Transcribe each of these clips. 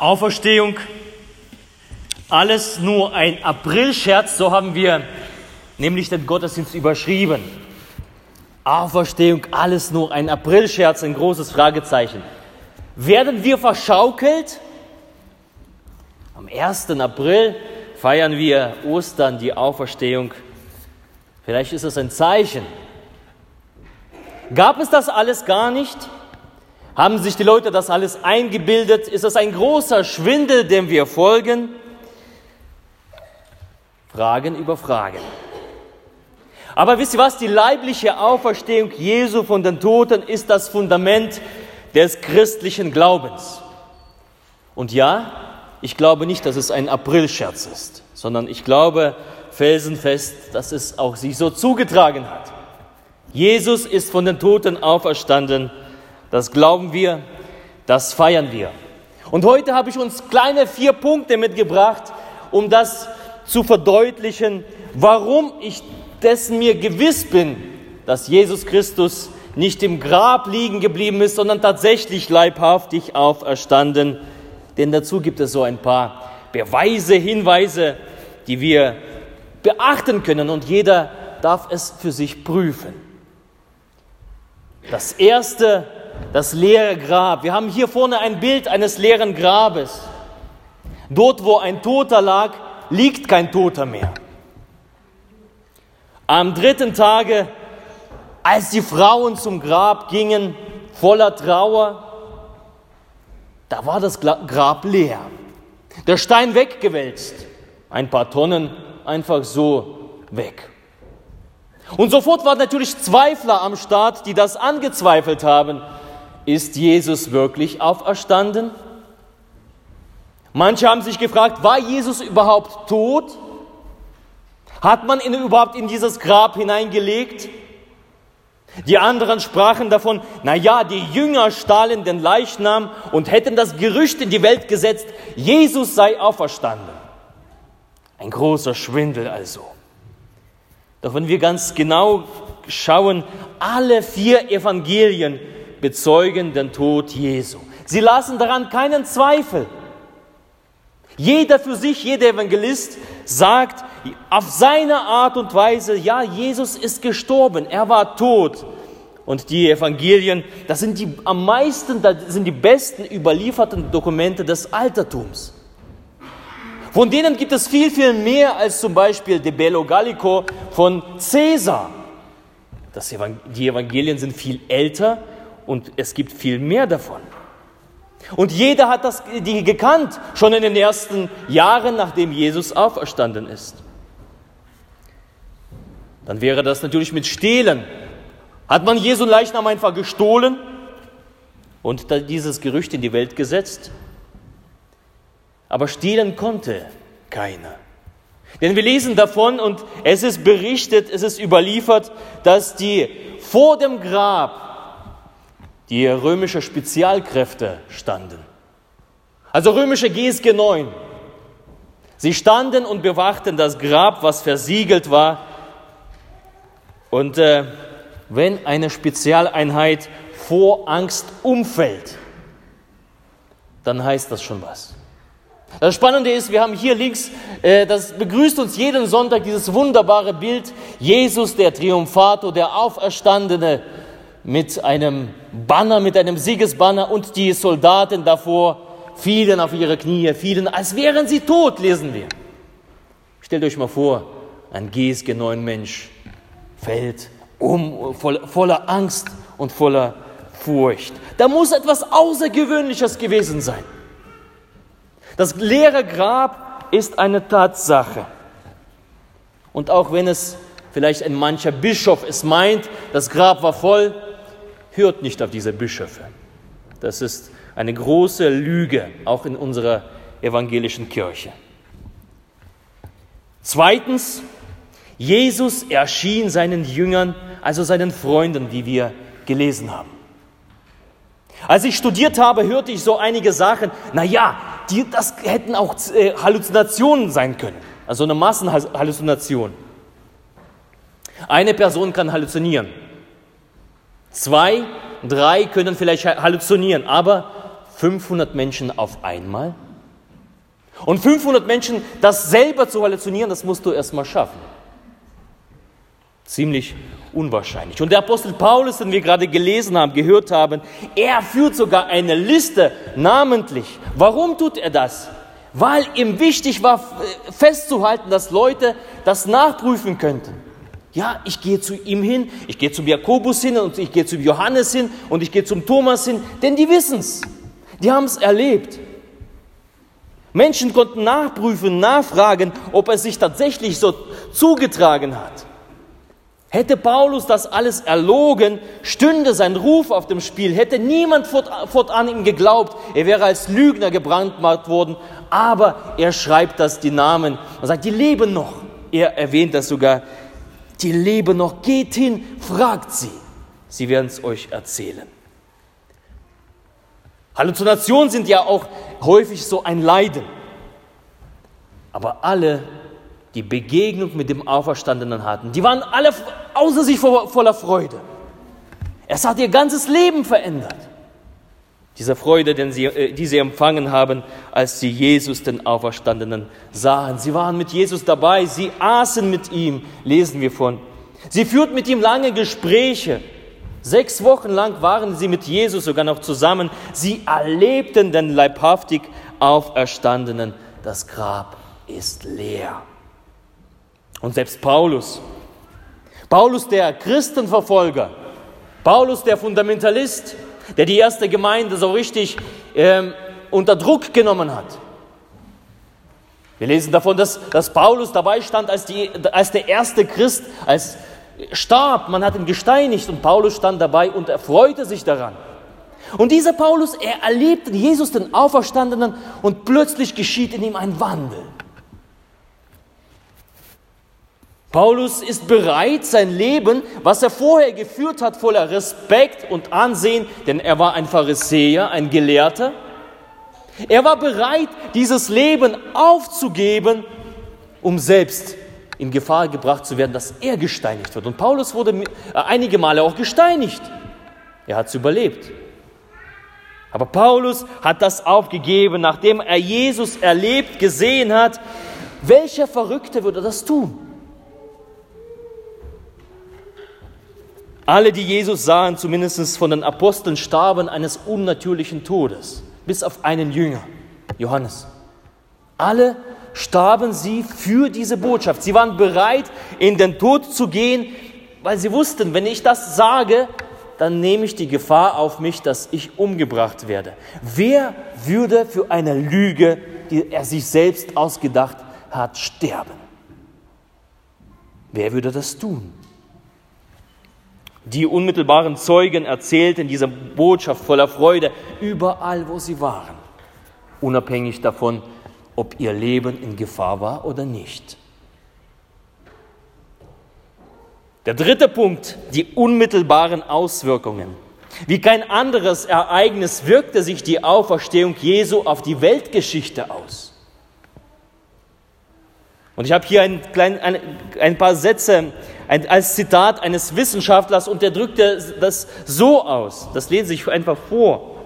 Auferstehung, alles nur ein Aprilscherz, so haben wir nämlich den Gottesdienst überschrieben. Auferstehung, alles nur ein Aprilscherz, ein großes Fragezeichen. Werden wir verschaukelt? Am 1. April feiern wir Ostern, die Auferstehung. Vielleicht ist es ein Zeichen. Gab es das alles gar nicht? Haben sich die Leute das alles eingebildet? Ist das ein großer Schwindel, dem wir folgen? Fragen über Fragen. Aber wisst ihr was? Die leibliche Auferstehung Jesu von den Toten ist das Fundament des christlichen Glaubens. Und ja, ich glaube nicht, dass es ein Aprilscherz ist, sondern ich glaube felsenfest, dass es auch sich so zugetragen hat. Jesus ist von den Toten auferstanden das glauben wir, das feiern wir. Und heute habe ich uns kleine vier Punkte mitgebracht, um das zu verdeutlichen, warum ich dessen mir gewiss bin, dass Jesus Christus nicht im Grab liegen geblieben ist, sondern tatsächlich leibhaftig auferstanden. Denn dazu gibt es so ein paar Beweise, Hinweise, die wir beachten können und jeder darf es für sich prüfen. Das erste das leere Grab. Wir haben hier vorne ein Bild eines leeren Grabes. Dort, wo ein Toter lag, liegt kein Toter mehr. Am dritten Tage, als die Frauen zum Grab gingen, voller Trauer, da war das Grab leer. Der Stein weggewälzt, ein paar Tonnen einfach so weg. Und sofort waren natürlich Zweifler am Start, die das angezweifelt haben ist Jesus wirklich auferstanden? Manche haben sich gefragt, war Jesus überhaupt tot? Hat man ihn überhaupt in dieses Grab hineingelegt? Die anderen sprachen davon, na ja, die Jünger stahlen den Leichnam und hätten das Gerücht in die Welt gesetzt, Jesus sei auferstanden. Ein großer Schwindel also. Doch wenn wir ganz genau schauen, alle vier Evangelien bezeugen den Tod Jesu. Sie lassen daran keinen Zweifel. Jeder für sich, jeder Evangelist sagt auf seine Art und Weise, ja, Jesus ist gestorben, er war tot. Und die Evangelien, das sind die am meisten, das sind die besten überlieferten Dokumente des Altertums. Von denen gibt es viel, viel mehr als zum Beispiel De Bello Gallico von Caesar. Das die Evangelien sind viel älter und es gibt viel mehr davon. Und jeder hat das die gekannt, schon in den ersten Jahren, nachdem Jesus auferstanden ist. Dann wäre das natürlich mit Stehlen. Hat man Jesu Leichnam einfach gestohlen und dieses Gerücht in die Welt gesetzt? Aber stehlen konnte keiner. Denn wir lesen davon und es ist berichtet, es ist überliefert, dass die vor dem Grab die römische Spezialkräfte standen. Also römische GSG 9. Sie standen und bewachten das Grab, was versiegelt war. Und äh, wenn eine Spezialeinheit vor Angst umfällt, dann heißt das schon was. Das Spannende ist, wir haben hier links, äh, das begrüßt uns jeden Sonntag dieses wunderbare Bild, Jesus, der Triumphator, der Auferstandene, mit einem Banner, mit einem Siegesbanner und die Soldaten davor fielen auf ihre Knie, fielen, als wären sie tot, lesen wir. Stellt euch mal vor, ein GSG 9 Mensch fällt um, voll, voller Angst und voller Furcht. Da muss etwas Außergewöhnliches gewesen sein. Das leere Grab ist eine Tatsache. Und auch wenn es vielleicht ein mancher Bischof es meint, das Grab war voll, hört nicht auf diese Bischöfe. Das ist eine große Lüge, auch in unserer evangelischen Kirche. Zweitens, Jesus erschien seinen Jüngern, also seinen Freunden, wie wir gelesen haben. Als ich studiert habe, hörte ich so einige Sachen, naja, die, das hätten auch äh, Halluzinationen sein können, also eine Massenhalluzination. Eine Person kann halluzinieren. Zwei, drei können vielleicht halluzinieren, aber 500 Menschen auf einmal? Und 500 Menschen, das selber zu halluzinieren, das musst du erstmal schaffen. Ziemlich unwahrscheinlich. Und der Apostel Paulus, den wir gerade gelesen haben, gehört haben, er führt sogar eine Liste namentlich. Warum tut er das? Weil ihm wichtig war festzuhalten, dass Leute das nachprüfen könnten. Ja, ich gehe zu ihm hin, ich gehe zum Jakobus hin und ich gehe zum Johannes hin und ich gehe zum Thomas hin, denn die wissen es. Die haben es erlebt. Menschen konnten nachprüfen, nachfragen, ob es sich tatsächlich so zugetragen hat. Hätte Paulus das alles erlogen, stünde sein Ruf auf dem Spiel, hätte niemand fortan ihm geglaubt, er wäre als Lügner gebrandmarkt worden, aber er schreibt das die Namen und sagt, die leben noch. Er erwähnt das sogar, die leben noch, geht hin, fragt sie, sie werden es euch erzählen. Halluzinationen sind ja auch häufig so ein Leiden. Aber alle, die Begegnung mit dem Auferstandenen hatten, die waren alle außer sich voller Freude. Es hat ihr ganzes Leben verändert. Diese Freude, äh, die sie empfangen haben, als sie Jesus, den Auferstandenen, sahen. Sie waren mit Jesus dabei, sie aßen mit ihm, lesen wir von. Sie führten mit ihm lange Gespräche. Sechs Wochen lang waren sie mit Jesus sogar noch zusammen. Sie erlebten den leibhaftig Auferstandenen. Das Grab ist leer. Und selbst Paulus, Paulus der Christenverfolger, Paulus der Fundamentalist, der die erste Gemeinde so richtig ähm, unter Druck genommen hat. Wir lesen davon, dass, dass Paulus dabei stand als, die, als der erste Christ, als starb, man hat ihn gesteinigt und Paulus stand dabei und erfreute sich daran. Und dieser Paulus, er erlebte Jesus den Auferstandenen und plötzlich geschieht in ihm ein Wandel. Paulus ist bereit, sein Leben, was er vorher geführt hat, voller Respekt und Ansehen, denn er war ein Pharisäer, ein Gelehrter. Er war bereit, dieses Leben aufzugeben, um selbst in Gefahr gebracht zu werden, dass er gesteinigt wird. Und Paulus wurde äh, einige Male auch gesteinigt. Er hat es überlebt. Aber Paulus hat das aufgegeben, nachdem er Jesus erlebt, gesehen hat. Welcher Verrückte würde das tun? Alle, die Jesus sahen, zumindest von den Aposteln, starben eines unnatürlichen Todes, bis auf einen Jünger, Johannes. Alle starben sie für diese Botschaft. Sie waren bereit, in den Tod zu gehen, weil sie wussten, wenn ich das sage, dann nehme ich die Gefahr auf mich, dass ich umgebracht werde. Wer würde für eine Lüge, die er sich selbst ausgedacht hat, sterben? Wer würde das tun? Die unmittelbaren Zeugen erzählten diese Botschaft voller Freude überall, wo sie waren, unabhängig davon, ob ihr Leben in Gefahr war oder nicht. Der dritte Punkt, die unmittelbaren Auswirkungen. Wie kein anderes Ereignis wirkte sich die Auferstehung Jesu auf die Weltgeschichte aus. Und ich habe hier ein, klein, ein, ein paar Sätze ein, als Zitat eines Wissenschaftlers und der drückte das so aus. Das lese ich einfach vor.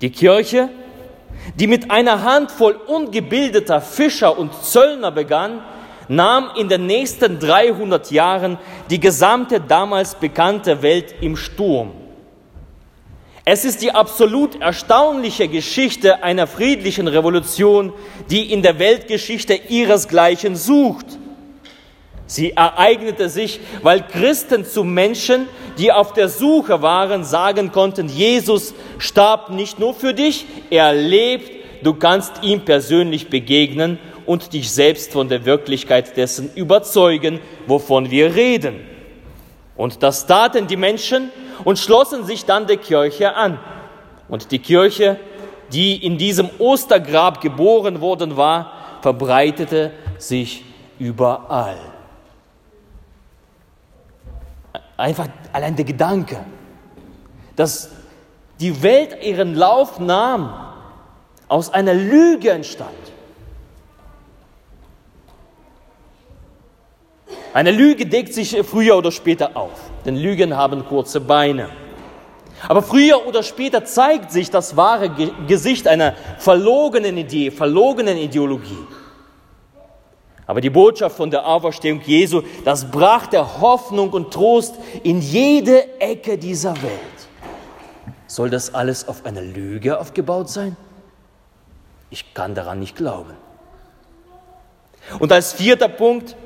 Die Kirche die mit einer Handvoll ungebildeter Fischer und Zöllner begann, nahm in den nächsten 300 Jahren die gesamte damals bekannte Welt im Sturm. Es ist die absolut erstaunliche Geschichte einer friedlichen Revolution, die in der Weltgeschichte ihresgleichen sucht. Sie ereignete sich, weil Christen zu Menschen, die auf der Suche waren, sagen konnten, Jesus starb nicht nur für dich, er lebt, du kannst ihm persönlich begegnen und dich selbst von der Wirklichkeit dessen überzeugen, wovon wir reden. Und das taten die Menschen und schlossen sich dann der Kirche an. Und die Kirche, die in diesem Ostergrab geboren worden war, verbreitete sich überall. Einfach allein der Gedanke, dass die Welt ihren Lauf nahm, aus einer Lüge entstand. Eine Lüge deckt sich früher oder später auf, denn Lügen haben kurze Beine. Aber früher oder später zeigt sich das wahre Gesicht einer verlogenen Idee, verlogenen Ideologie. Aber die Botschaft von der Auferstehung Jesu, das brachte Hoffnung und Trost in jede Ecke dieser Welt. Soll das alles auf einer Lüge aufgebaut sein? Ich kann daran nicht glauben. Und als vierter Punkt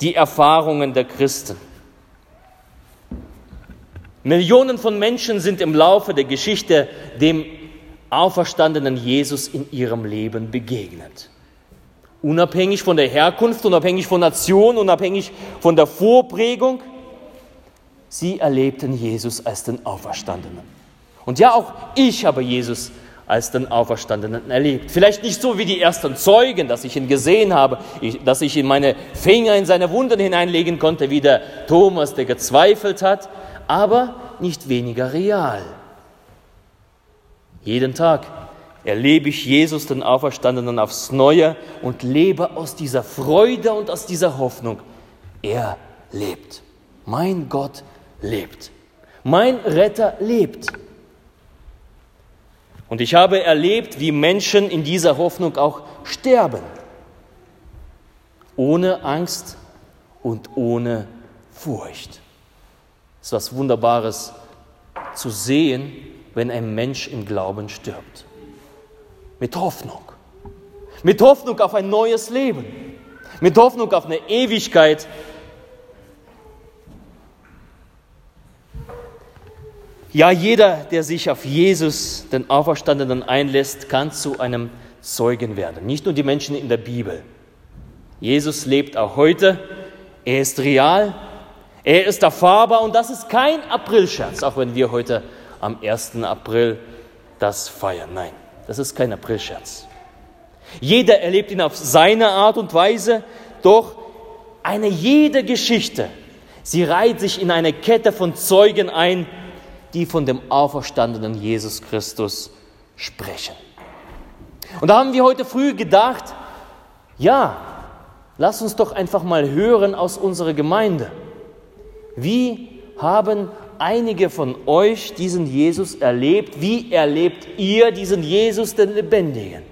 die Erfahrungen der Christen. Millionen von Menschen sind im Laufe der Geschichte dem auferstandenen Jesus in ihrem Leben begegnet. Unabhängig von der Herkunft, unabhängig von Nation, unabhängig von der Vorprägung, sie erlebten Jesus als den Auferstandenen. Und ja, auch ich habe Jesus als den Auferstandenen erlebt. Vielleicht nicht so wie die ersten Zeugen, dass ich ihn gesehen habe, dass ich in meine Finger in seine Wunden hineinlegen konnte, wie der Thomas, der gezweifelt hat, aber nicht weniger real. Jeden Tag erlebe ich Jesus, den Auferstandenen, aufs Neue und lebe aus dieser Freude und aus dieser Hoffnung. Er lebt. Mein Gott lebt. Mein Retter lebt. Und ich habe erlebt, wie Menschen in dieser Hoffnung auch sterben. Ohne Angst und ohne Furcht. Es ist was Wunderbares zu sehen, wenn ein Mensch im Glauben stirbt. Mit Hoffnung. Mit Hoffnung auf ein neues Leben. Mit Hoffnung auf eine Ewigkeit. Ja, jeder, der sich auf Jesus, den Auferstandenen, einlässt, kann zu einem Zeugen werden. Nicht nur die Menschen in der Bibel. Jesus lebt auch heute. Er ist real. Er ist erfahrbar und das ist kein Aprilscherz, auch wenn wir heute am 1. April das feiern. Nein, das ist kein Aprilscherz. Jeder erlebt ihn auf seine Art und Weise, doch eine jede Geschichte, sie reiht sich in eine Kette von Zeugen ein, die von dem auferstandenen Jesus Christus sprechen. Und da haben wir heute früh gedacht, ja, lass uns doch einfach mal hören aus unserer Gemeinde. Wie haben einige von euch diesen Jesus erlebt? Wie erlebt ihr diesen Jesus, den Lebendigen?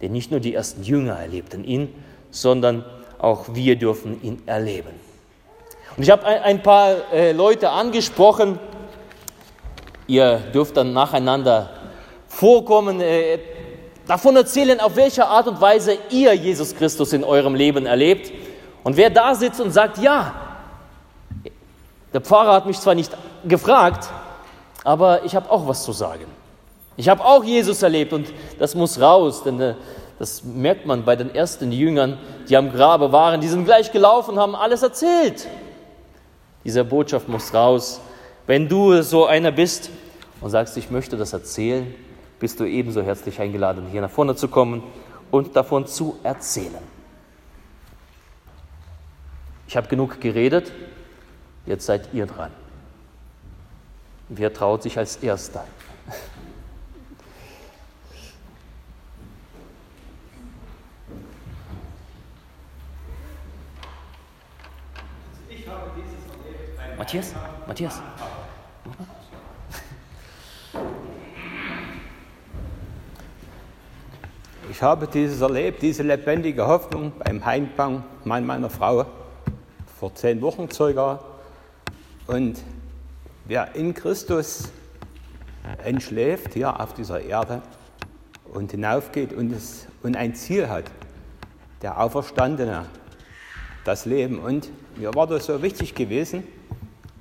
Denn nicht nur die ersten Jünger erlebten ihn, sondern auch wir dürfen ihn erleben. Und ich habe ein paar äh, Leute angesprochen. Ihr dürft dann nacheinander vorkommen, äh, davon erzählen, auf welche Art und Weise ihr Jesus Christus in eurem Leben erlebt. Und wer da sitzt und sagt, ja, der Pfarrer hat mich zwar nicht gefragt, aber ich habe auch was zu sagen. Ich habe auch Jesus erlebt und das muss raus, denn äh, das merkt man bei den ersten Jüngern, die am Grabe waren. Die sind gleich gelaufen, haben alles erzählt. Diese Botschaft muss raus. Wenn du so einer bist und sagst, ich möchte das erzählen, bist du ebenso herzlich eingeladen, hier nach vorne zu kommen und davon zu erzählen. Ich habe genug geredet. Jetzt seid ihr dran. Wer traut sich als Erster? Matthias? Matthias? Ich habe dieses erlebt, diese lebendige Hoffnung beim Heimbang meiner Frau vor zehn Wochen circa. Und wer in Christus entschläft hier auf dieser Erde und hinaufgeht und, es, und ein Ziel hat, der Auferstandene, das Leben. Und mir war das so wichtig gewesen,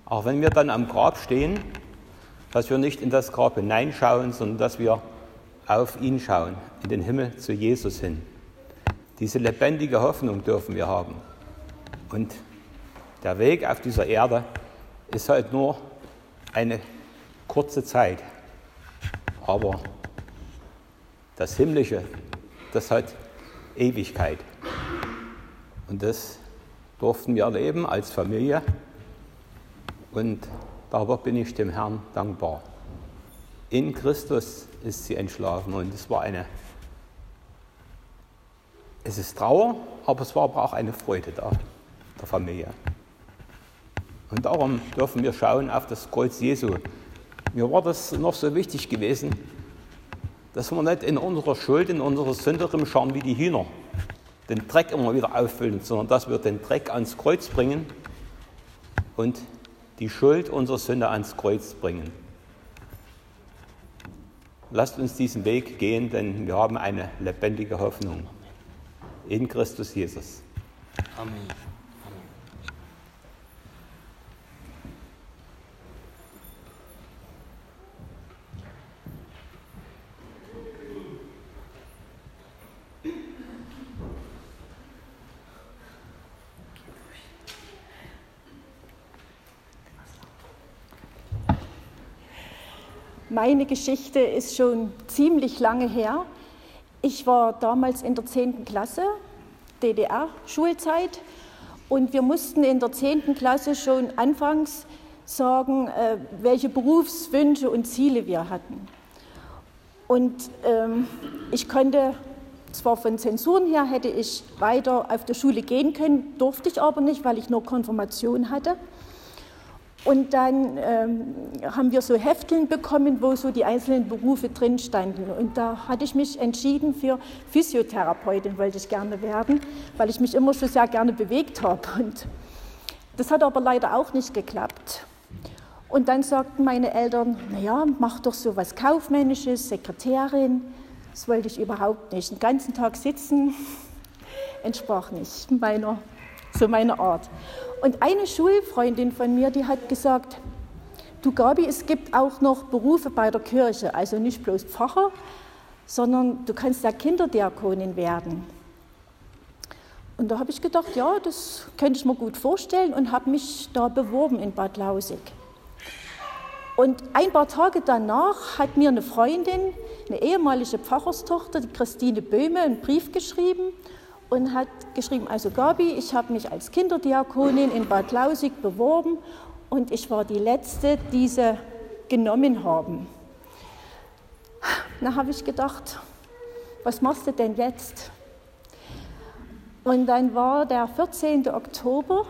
auch wenn wir dann am Grab stehen, dass wir nicht in das Grab hineinschauen, sondern dass wir auf ihn schauen, in den Himmel zu Jesus hin. Diese lebendige Hoffnung dürfen wir haben. Und der Weg auf dieser Erde ist halt nur eine kurze Zeit. Aber das Himmlische, das hat Ewigkeit. Und das durften wir erleben als Familie. Und darüber bin ich dem Herrn dankbar. In Christus ist sie entschlafen und es war eine, es ist Trauer, aber es war aber auch eine Freude da, der Familie. Und darum dürfen wir schauen auf das Kreuz Jesu. Mir war das noch so wichtig gewesen, dass wir nicht in unserer Schuld, in unserer Sünde rumschauen wie die Hühner, den Dreck immer wieder auffüllen, sondern dass wir den Dreck ans Kreuz bringen und die Schuld unserer Sünde ans Kreuz bringen. Lasst uns diesen Weg gehen, denn wir haben eine lebendige Hoffnung in Christus Jesus. Amen. Meine Geschichte ist schon ziemlich lange her. Ich war damals in der 10. Klasse, DDR-Schulzeit, und wir mussten in der 10. Klasse schon anfangs sagen, äh, welche Berufswünsche und Ziele wir hatten. Und ähm, ich konnte zwar von Zensuren her hätte ich weiter auf der Schule gehen können, durfte ich aber nicht, weil ich nur Konfirmation hatte. Und dann ähm, haben wir so Hefteln bekommen, wo so die einzelnen Berufe drin standen. Und da hatte ich mich entschieden für Physiotherapeutin, wollte ich gerne werden, weil ich mich immer schon sehr gerne bewegt habe. Und das hat aber leider auch nicht geklappt. Und dann sagten meine Eltern, naja, mach doch so was Kaufmännisches, Sekretärin. Das wollte ich überhaupt nicht. Den ganzen Tag sitzen entsprach nicht meiner, so meiner Art. Und eine Schulfreundin von mir, die hat gesagt, du Gabi, es gibt auch noch Berufe bei der Kirche, also nicht bloß Pfarrer, sondern du kannst ja Kinderdiakonin werden. Und da habe ich gedacht, ja, das könnte ich mir gut vorstellen und habe mich da beworben in Bad Lausig. Und ein paar Tage danach hat mir eine Freundin, eine ehemalige Pfarrerstochter, die Christine Böhme, einen Brief geschrieben und hat geschrieben, also Gabi, ich habe mich als Kinderdiakonin in Bad Lausig beworben und ich war die Letzte, die sie genommen haben. Da habe ich gedacht, was machst du denn jetzt? Und dann war der 14. Oktober,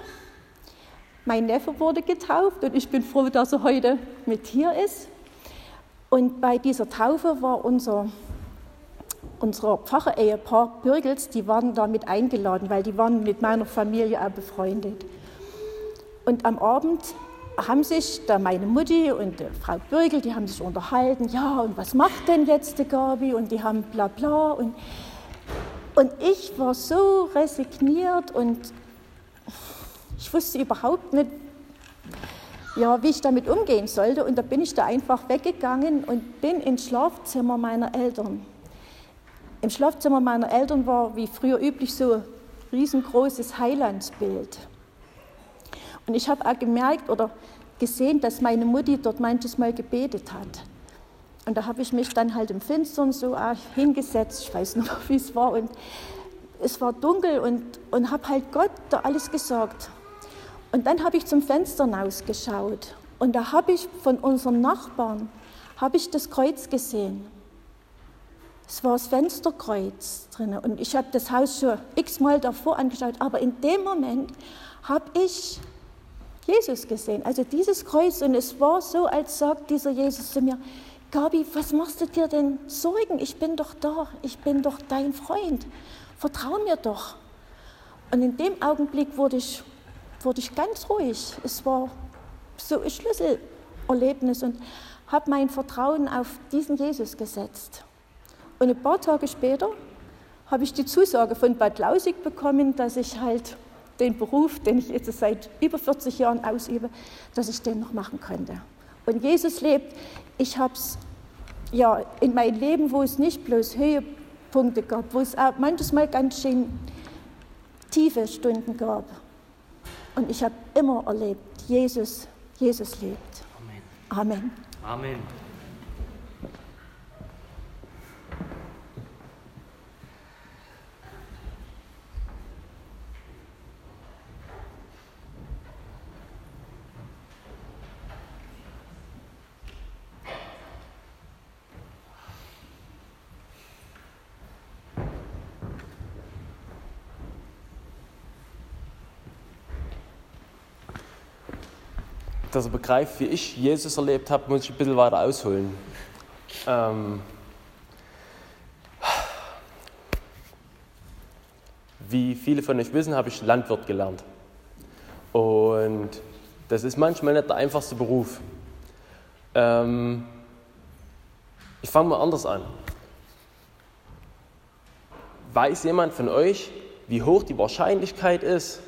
mein Neffe wurde getauft und ich bin froh, dass er heute mit hier ist. Und bei dieser Taufe war unser unser Pfarrer-Ehepaar Bürgels, die waren da mit eingeladen, weil die waren mit meiner Familie auch befreundet. Und am Abend haben sich da meine Mutti und Frau Bürgel, die haben sich unterhalten, ja, und was macht denn jetzt die Gabi? Und die haben bla bla. Und, und ich war so resigniert und ich wusste überhaupt nicht, ja, wie ich damit umgehen sollte. Und da bin ich da einfach weggegangen und bin ins Schlafzimmer meiner Eltern. Im Schlafzimmer meiner Eltern war wie früher üblich so ein riesengroßes Heilandsbild. Und ich habe auch gemerkt oder gesehen, dass meine Mutti dort manches Mal gebetet hat. Und da habe ich mich dann halt im Finstern so hingesetzt, ich weiß noch, wie es war. Und es war dunkel und, und habe halt Gott da alles gesagt. Und dann habe ich zum Fenster hinausgeschaut und da habe ich von unseren Nachbarn habe ich das Kreuz gesehen. Es war das Fensterkreuz drin und ich habe das Haus schon x-mal davor angeschaut, aber in dem Moment habe ich Jesus gesehen, also dieses Kreuz und es war so, als sagt dieser Jesus zu mir, Gabi, was machst du dir denn Sorgen? Ich bin doch da, ich bin doch dein Freund, vertrau mir doch. Und in dem Augenblick wurde ich, wurde ich ganz ruhig. Es war so ein Schlüsselerlebnis und habe mein Vertrauen auf diesen Jesus gesetzt. Und ein paar Tage später habe ich die Zusage von Bad Lausig bekommen, dass ich halt den Beruf, den ich jetzt seit über 40 Jahren ausübe, dass ich den noch machen könnte. Und Jesus lebt. Ich habe es ja in meinem Leben, wo es nicht bloß Höhepunkte gab, wo es auch manches Mal ganz schön tiefe Stunden gab. Und ich habe immer erlebt, Jesus, Jesus lebt. Amen. Amen. Amen. Dass er begreift, wie ich Jesus erlebt habe, muss ich ein bisschen weiter ausholen. Ähm, wie viele von euch wissen, habe ich Landwirt gelernt. Und das ist manchmal nicht der einfachste Beruf. Ähm, ich fange mal anders an. Weiß jemand von euch, wie hoch die Wahrscheinlichkeit ist,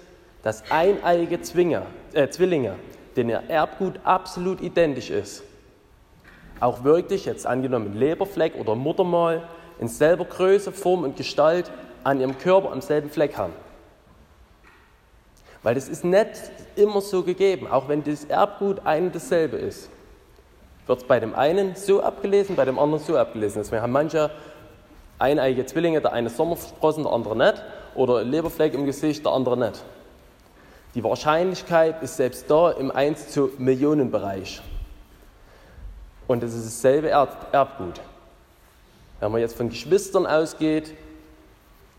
dass eineiige Zwinge, äh, Zwillinge, denen ihr Erbgut absolut identisch ist, auch wirklich, jetzt angenommen Leberfleck oder Muttermal, in selber Größe, Form und Gestalt an ihrem Körper am selben Fleck haben? Weil das ist nicht immer so gegeben, auch wenn das Erbgut ein und dasselbe ist. Wird es bei dem einen so abgelesen, bei dem anderen so abgelesen. Deswegen haben manche eineige Zwillinge, der eine Sommersprossen, der andere nicht, oder Leberfleck im Gesicht, der andere nicht. Die Wahrscheinlichkeit ist selbst da im 1 zu Millionen Bereich. Und es ist dasselbe Erbgut. Wenn man jetzt von Geschwistern ausgeht,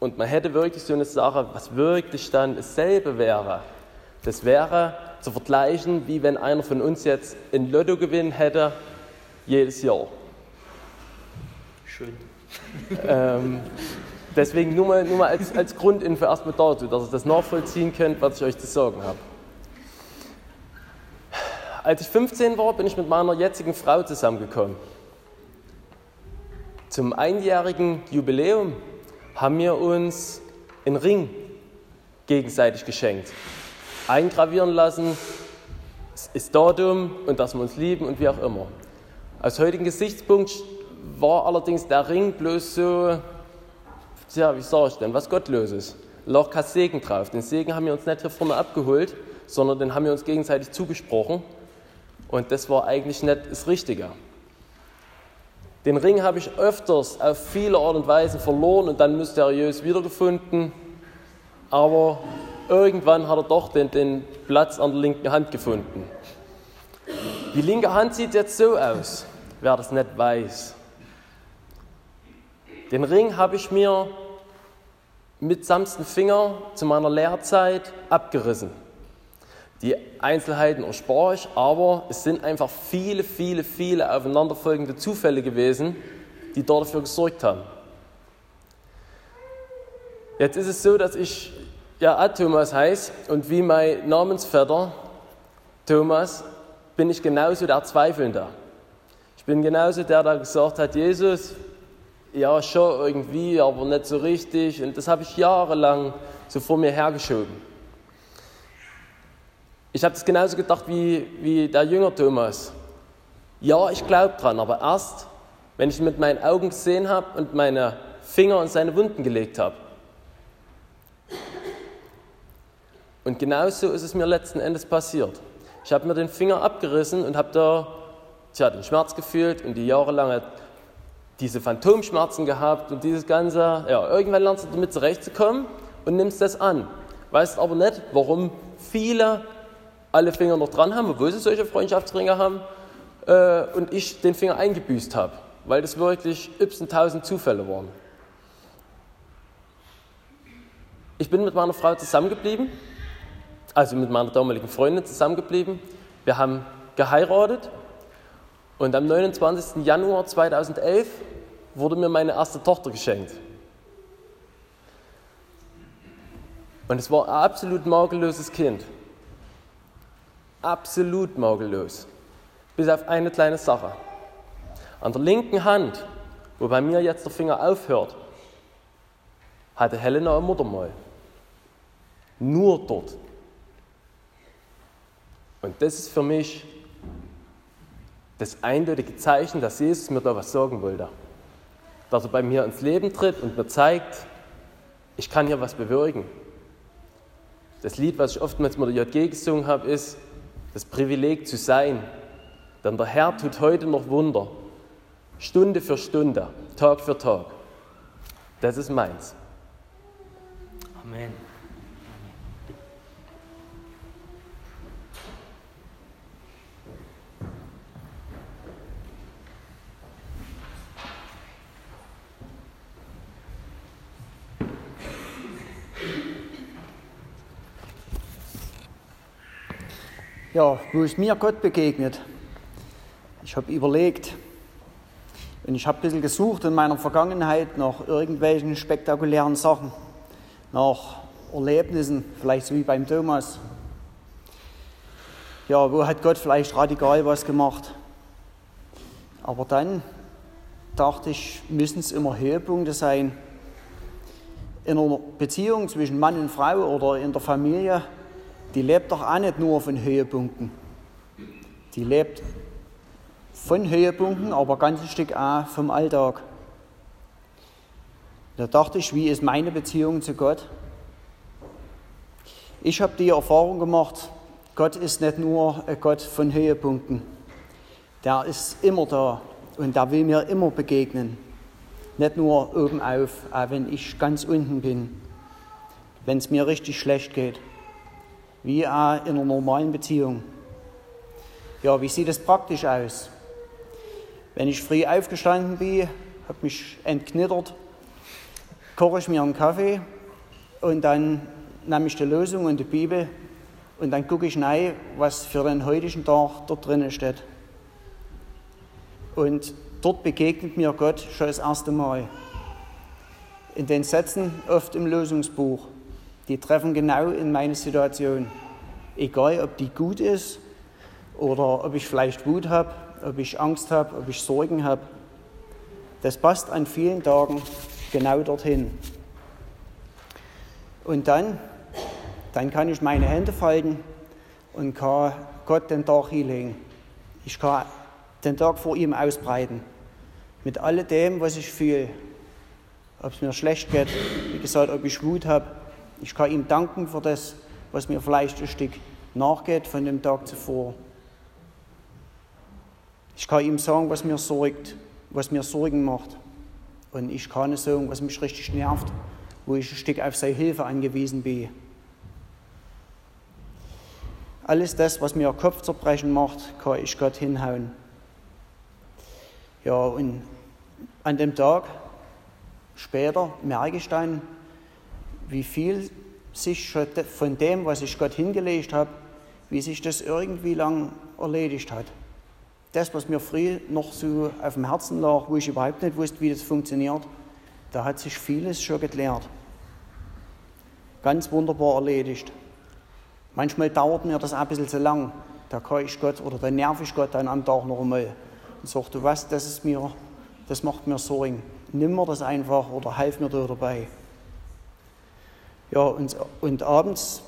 und man hätte wirklich so eine Sache, was wirklich dann dasselbe wäre. Das wäre zu vergleichen, wie wenn einer von uns jetzt ein Lottogewinn hätte, jedes Jahr. Schön. Ähm, deswegen nur mal, nur mal als, als Grundinfo erstmal dazu, dass ihr das nachvollziehen könnt, was ich euch zu sagen habe. Als ich 15 war, bin ich mit meiner jetzigen Frau zusammengekommen. Zum einjährigen Jubiläum haben wir uns einen Ring gegenseitig geschenkt. Eingravieren lassen, das Datum und dass wir uns lieben und wie auch immer. Aus heutigen Gesichtspunkt war allerdings der Ring bloß so, ja, wie sage ich denn, was Gottloses. Lag kein Segen drauf. Den Segen haben wir uns nicht hier vorne abgeholt, sondern den haben wir uns gegenseitig zugesprochen. Und das war eigentlich nicht das Richtige. Den Ring habe ich öfters auf viele Art und Weise verloren und dann mysteriös wiedergefunden. Aber irgendwann hat er doch den, den Platz an der linken Hand gefunden. Die linke Hand sieht jetzt so aus, wer das nicht weiß. Den Ring habe ich mir mit samsten Finger zu meiner Lehrzeit abgerissen. Die Einzelheiten erspare ich, aber es sind einfach viele, viele, viele aufeinanderfolgende Zufälle gewesen, die dafür gesorgt haben. Jetzt ist es so, dass ich ja Thomas heiße und wie mein Namensvetter Thomas bin ich genauso der Zweifelnde. Ich bin genauso der, der gesagt hat, Jesus, ja schon irgendwie, aber nicht so richtig. Und das habe ich jahrelang so vor mir hergeschoben. Ich habe das genauso gedacht wie, wie der Jünger Thomas. Ja, ich glaube dran, aber erst, wenn ich mit meinen Augen gesehen habe und meine Finger in seine Wunden gelegt habe. Und genauso ist es mir letzten Endes passiert. Ich habe mir den Finger abgerissen und habe da tja, den Schmerz gefühlt und die jahrelange diese Phantomschmerzen gehabt und dieses Ganze. Ja, irgendwann lernst du damit zurechtzukommen und nimmst das an. Weißt aber nicht, warum viele alle Finger noch dran haben, obwohl sie solche Freundschaftsringe haben, äh, und ich den Finger eingebüßt habe, weil das wirklich ypsen tausend Zufälle waren. Ich bin mit meiner Frau zusammengeblieben, also mit meiner damaligen Freundin zusammengeblieben. Wir haben geheiratet und am 29. Januar 2011 wurde mir meine erste Tochter geschenkt. Und es war ein absolut makelloses Kind absolut makellos. Bis auf eine kleine Sache. An der linken Hand, wo bei mir jetzt der Finger aufhört, hatte Helena ein Muttermal. Nur dort. Und das ist für mich das eindeutige Zeichen, dass Jesus mir da was sagen wollte. Dass er bei mir ins Leben tritt und mir zeigt, ich kann hier was bewirken. Das Lied, was ich oftmals mit der JG gesungen habe, ist, das Privileg zu sein. Denn der Herr tut heute noch Wunder, Stunde für Stunde, Tag für Tag. Das ist meins. Amen. Ja, wo ist mir Gott begegnet? Ich habe überlegt und ich habe ein bisschen gesucht in meiner Vergangenheit nach irgendwelchen spektakulären Sachen, nach Erlebnissen, vielleicht so wie beim Thomas. Ja, wo hat Gott vielleicht radikal was gemacht? Aber dann dachte ich, müssen es immer Höhepunkte sein. In einer Beziehung zwischen Mann und Frau oder in der Familie, die lebt doch auch nicht nur von Höhepunkten. Die lebt von Höhepunkten, aber ganz ein Stück auch vom Alltag. Da dachte ich, wie ist meine Beziehung zu Gott? Ich habe die Erfahrung gemacht, Gott ist nicht nur ein Gott von Höhepunkten. Der ist immer da und der will mir immer begegnen. Nicht nur oben auf, auch wenn ich ganz unten bin, wenn es mir richtig schlecht geht, wie auch in einer normalen Beziehung. Ja, wie sieht es praktisch aus? Wenn ich früh aufgestanden bin, habe mich entknittert, koche ich mir einen Kaffee und dann nehme ich die Losung und die Bibel und dann gucke ich rein, was für den heutigen Tag dort drinnen steht. Und dort begegnet mir Gott schon das erste Mal. In den Sätzen, oft im Lösungsbuch, die treffen genau in meine Situation. Egal, ob die gut ist oder ob ich vielleicht Wut habe, ob ich Angst habe, ob ich Sorgen habe. Das passt an vielen Tagen genau dorthin. Und dann, dann kann ich meine Hände falten und kann Gott den Tag hinlegen. Ich kann den Tag vor ihm ausbreiten. Mit all dem, was ich fühle. Ob es mir schlecht geht, wie gesagt, ob ich Wut habe. Ich kann ihm danken für das, was mir vielleicht ein Stück nachgeht von dem Tag zuvor. Ich kann ihm sagen, was mir sorgt, was mir Sorgen macht. Und ich kann es sagen, was mich richtig nervt, wo ich ein Stück auf seine Hilfe angewiesen bin. Alles das, was mir Kopfzerbrechen macht, kann ich Gott hinhauen. Ja, und an dem Tag später merke ich dann, wie viel sich schon von dem, was ich Gott hingelegt habe, wie sich das irgendwie lang erledigt hat das, was mir früh noch so auf dem Herzen lag, wo ich überhaupt nicht wusste, wie das funktioniert, da hat sich vieles schon geklärt. Ganz wunderbar erledigt. Manchmal dauert mir das ein bisschen zu lang. Da kann ich Gott oder da nerv ich Gott dann am Tag noch einmal und sage, du was, das ist mir, das macht mir Sorgen. Nimm mir das einfach oder half mir da dabei. Ja, und, und abends,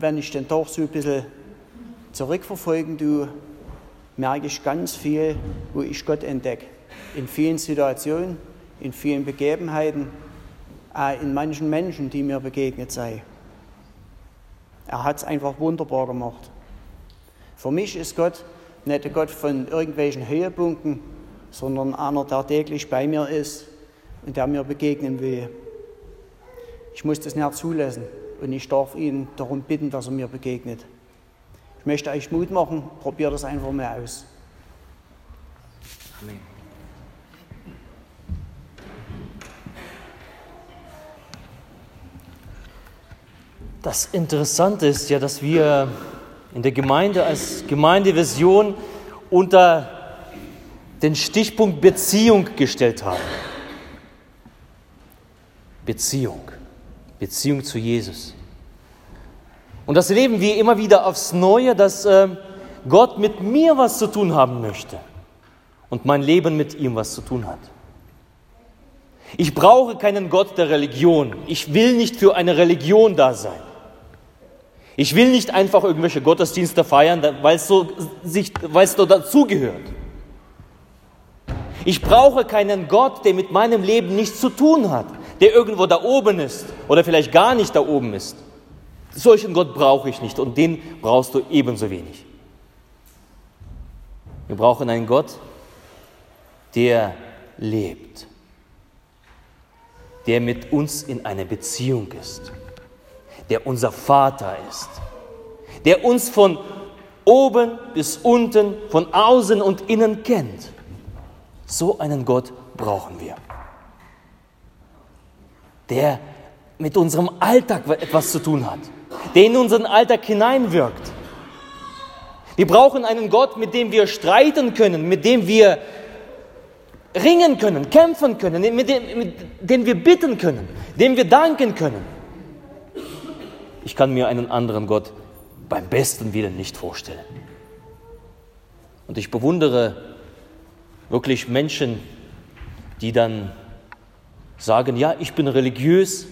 wenn ich den Tag so ein bisschen zurückverfolgen tue, merke ich ganz viel, wo ich Gott entdecke. In vielen Situationen, in vielen Begebenheiten, in manchen Menschen, die mir begegnet sei. Er hat es einfach wunderbar gemacht. Für mich ist Gott nicht der Gott von irgendwelchen Höhepunkten, sondern einer, der täglich bei mir ist und der mir begegnen will. Ich muss das nicht zulassen und ich darf ihn darum bitten, dass er mir begegnet. Ich möchte euch Mut machen, probiert das einfach mal aus. Amen. Das Interessante ist ja, dass wir in der Gemeinde als Gemeindevision unter den Stichpunkt Beziehung gestellt haben. Beziehung. Beziehung zu Jesus. Und das erleben wir immer wieder aufs Neue, dass äh, Gott mit mir was zu tun haben möchte und mein Leben mit ihm was zu tun hat. Ich brauche keinen Gott der Religion. Ich will nicht für eine Religion da sein. Ich will nicht einfach irgendwelche Gottesdienste feiern, weil es so, so dazugehört. Ich brauche keinen Gott, der mit meinem Leben nichts zu tun hat, der irgendwo da oben ist oder vielleicht gar nicht da oben ist. Solchen Gott brauche ich nicht und den brauchst du ebenso wenig. Wir brauchen einen Gott, der lebt, der mit uns in einer Beziehung ist, der unser Vater ist, der uns von oben bis unten, von außen und innen kennt. So einen Gott brauchen wir, der mit unserem Alltag etwas zu tun hat der in unseren Alltag hineinwirkt, Wir brauchen einen Gott, mit dem wir streiten können, mit dem wir ringen können, kämpfen können, mit dem, mit dem wir bitten können, dem wir danken können. Ich kann mir einen anderen Gott beim besten Willen nicht vorstellen. Und ich bewundere wirklich Menschen, die dann sagen, ja, ich bin religiös,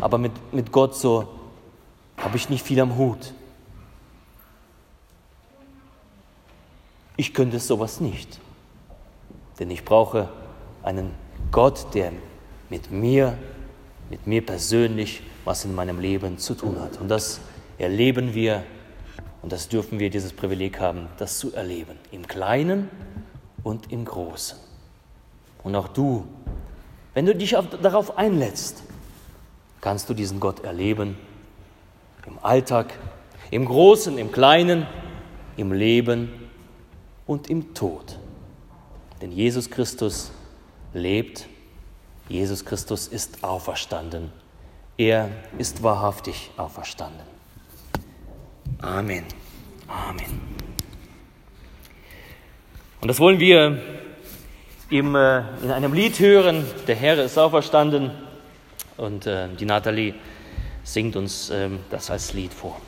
aber mit, mit Gott so habe ich nicht viel am Hut. Ich könnte sowas nicht, denn ich brauche einen Gott, der mit mir, mit mir persönlich was in meinem Leben zu tun hat. Und das erleben wir und das dürfen wir dieses Privileg haben, das zu erleben, im Kleinen und im Großen. Und auch du, wenn du dich auf, darauf einlässt, kannst du diesen Gott erleben im Alltag, im Großen, im Kleinen, im Leben und im Tod. Denn Jesus Christus lebt, Jesus Christus ist auferstanden, er ist wahrhaftig auferstanden. Amen. Amen. Und das wollen wir im, äh, in einem Lied hören. Der Herr ist auferstanden. Und äh, die Nathalie singt uns äh, das als Lied vor.